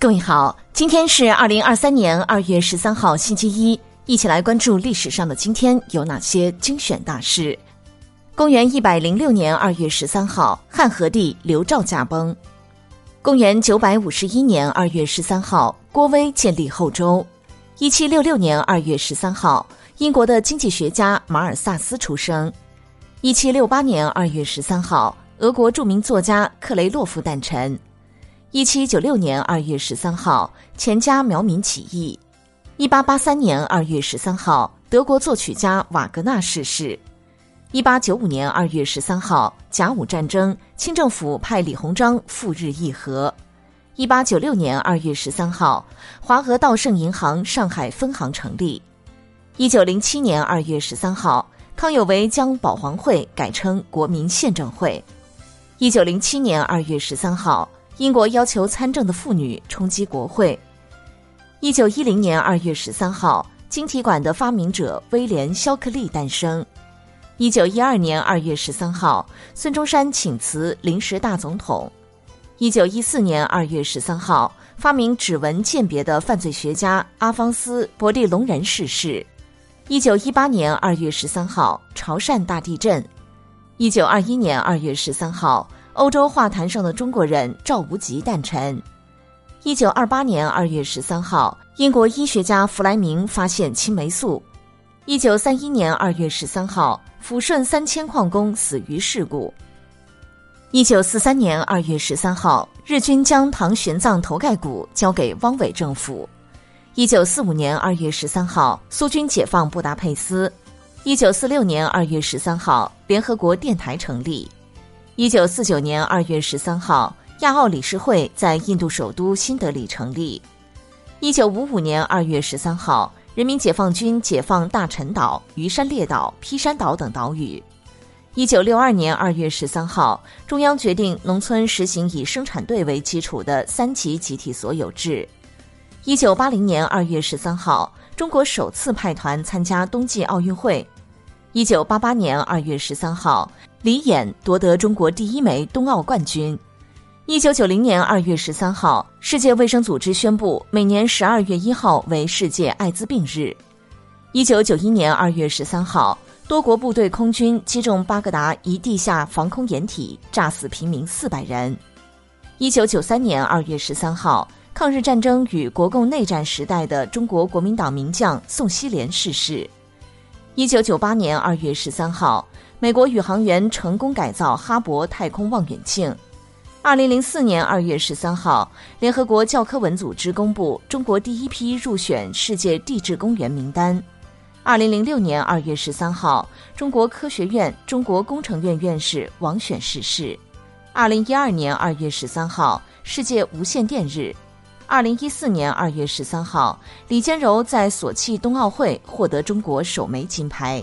各位好，今天是二零二三年二月十三号，星期一，一起来关注历史上的今天有哪些精选大事。公元一百零六年二月十三号，汉和帝刘肇驾崩。公元九百五十一年二月十三号，郭威建立后周。一七六六年二月十三号，英国的经济学家马尔萨斯出生。一七六八年二月十三号，俄国著名作家克雷洛夫诞辰。一七九六年二月十三号，钱家苗民起义。一八八三年二月十三号，德国作曲家瓦格纳逝世。一八九五年二月十三号，甲午战争，清政府派李鸿章赴日议和。一八九六年二月十三号，华俄道盛银行上海分行成立。一九零七年二月十三号，康有为将保皇会改称国民宪政会。一九零七年二月十三号。英国要求参政的妇女冲击国会。一九一零年二月十三号，晶体管的发明者威廉·肖克利诞生。一九一二年二月十三号，孙中山请辞临时大总统。一九一四年二月十三号，发明指纹鉴别的犯罪学家阿方斯·伯利隆人逝世。一九一八年二月十三号，潮汕大地震。一九二一年二月十三号。欧洲画坛上的中国人赵无极诞辰。一九二八年二月十三号，英国医学家弗莱明发现青霉素。一九三一年二月十三号，抚顺三千矿工死于事故。一九四三年二月十三号，日军将唐玄奘头盖骨交给汪伪政府。一九四五年二月十三号，苏军解放布达佩斯。一九四六年二月十三号，联合国电台成立。一九四九年二月十三号，亚奥理事会在印度首都新德里成立。一九五五年二月十三号，人民解放军解放大陈岛、鱼山列岛、劈山岛等岛屿。一九六二年二月十三号，中央决定农村实行以生产队为基础的三级集体所有制。一九八零年二月十三号，中国首次派团参加冬季奥运会。一九八八年二月十三号。李演夺得中国第一枚冬奥冠军。一九九零年二月十三号，世界卫生组织宣布每年十二月一号为世界艾滋病日。一九九一年二月十三号，多国部队空军击中巴格达一地下防空掩体，炸死平民四百人。一九九三年二月十三号，抗日战争与国共内战时代的中国国民党名将宋希濂逝世。一九九八年二月十三号。美国宇航员成功改造哈勃太空望远镜。二零零四年二月十三号，联合国教科文组织公布中国第一批入选世界地质公园名单。二零零六年二月十三号，中国科学院、中国工程院院士王选逝世。二零一二年二月十三号，世界无线电日。二零一四年二月十三号，李坚柔在索契冬奥会获得中国首枚金牌。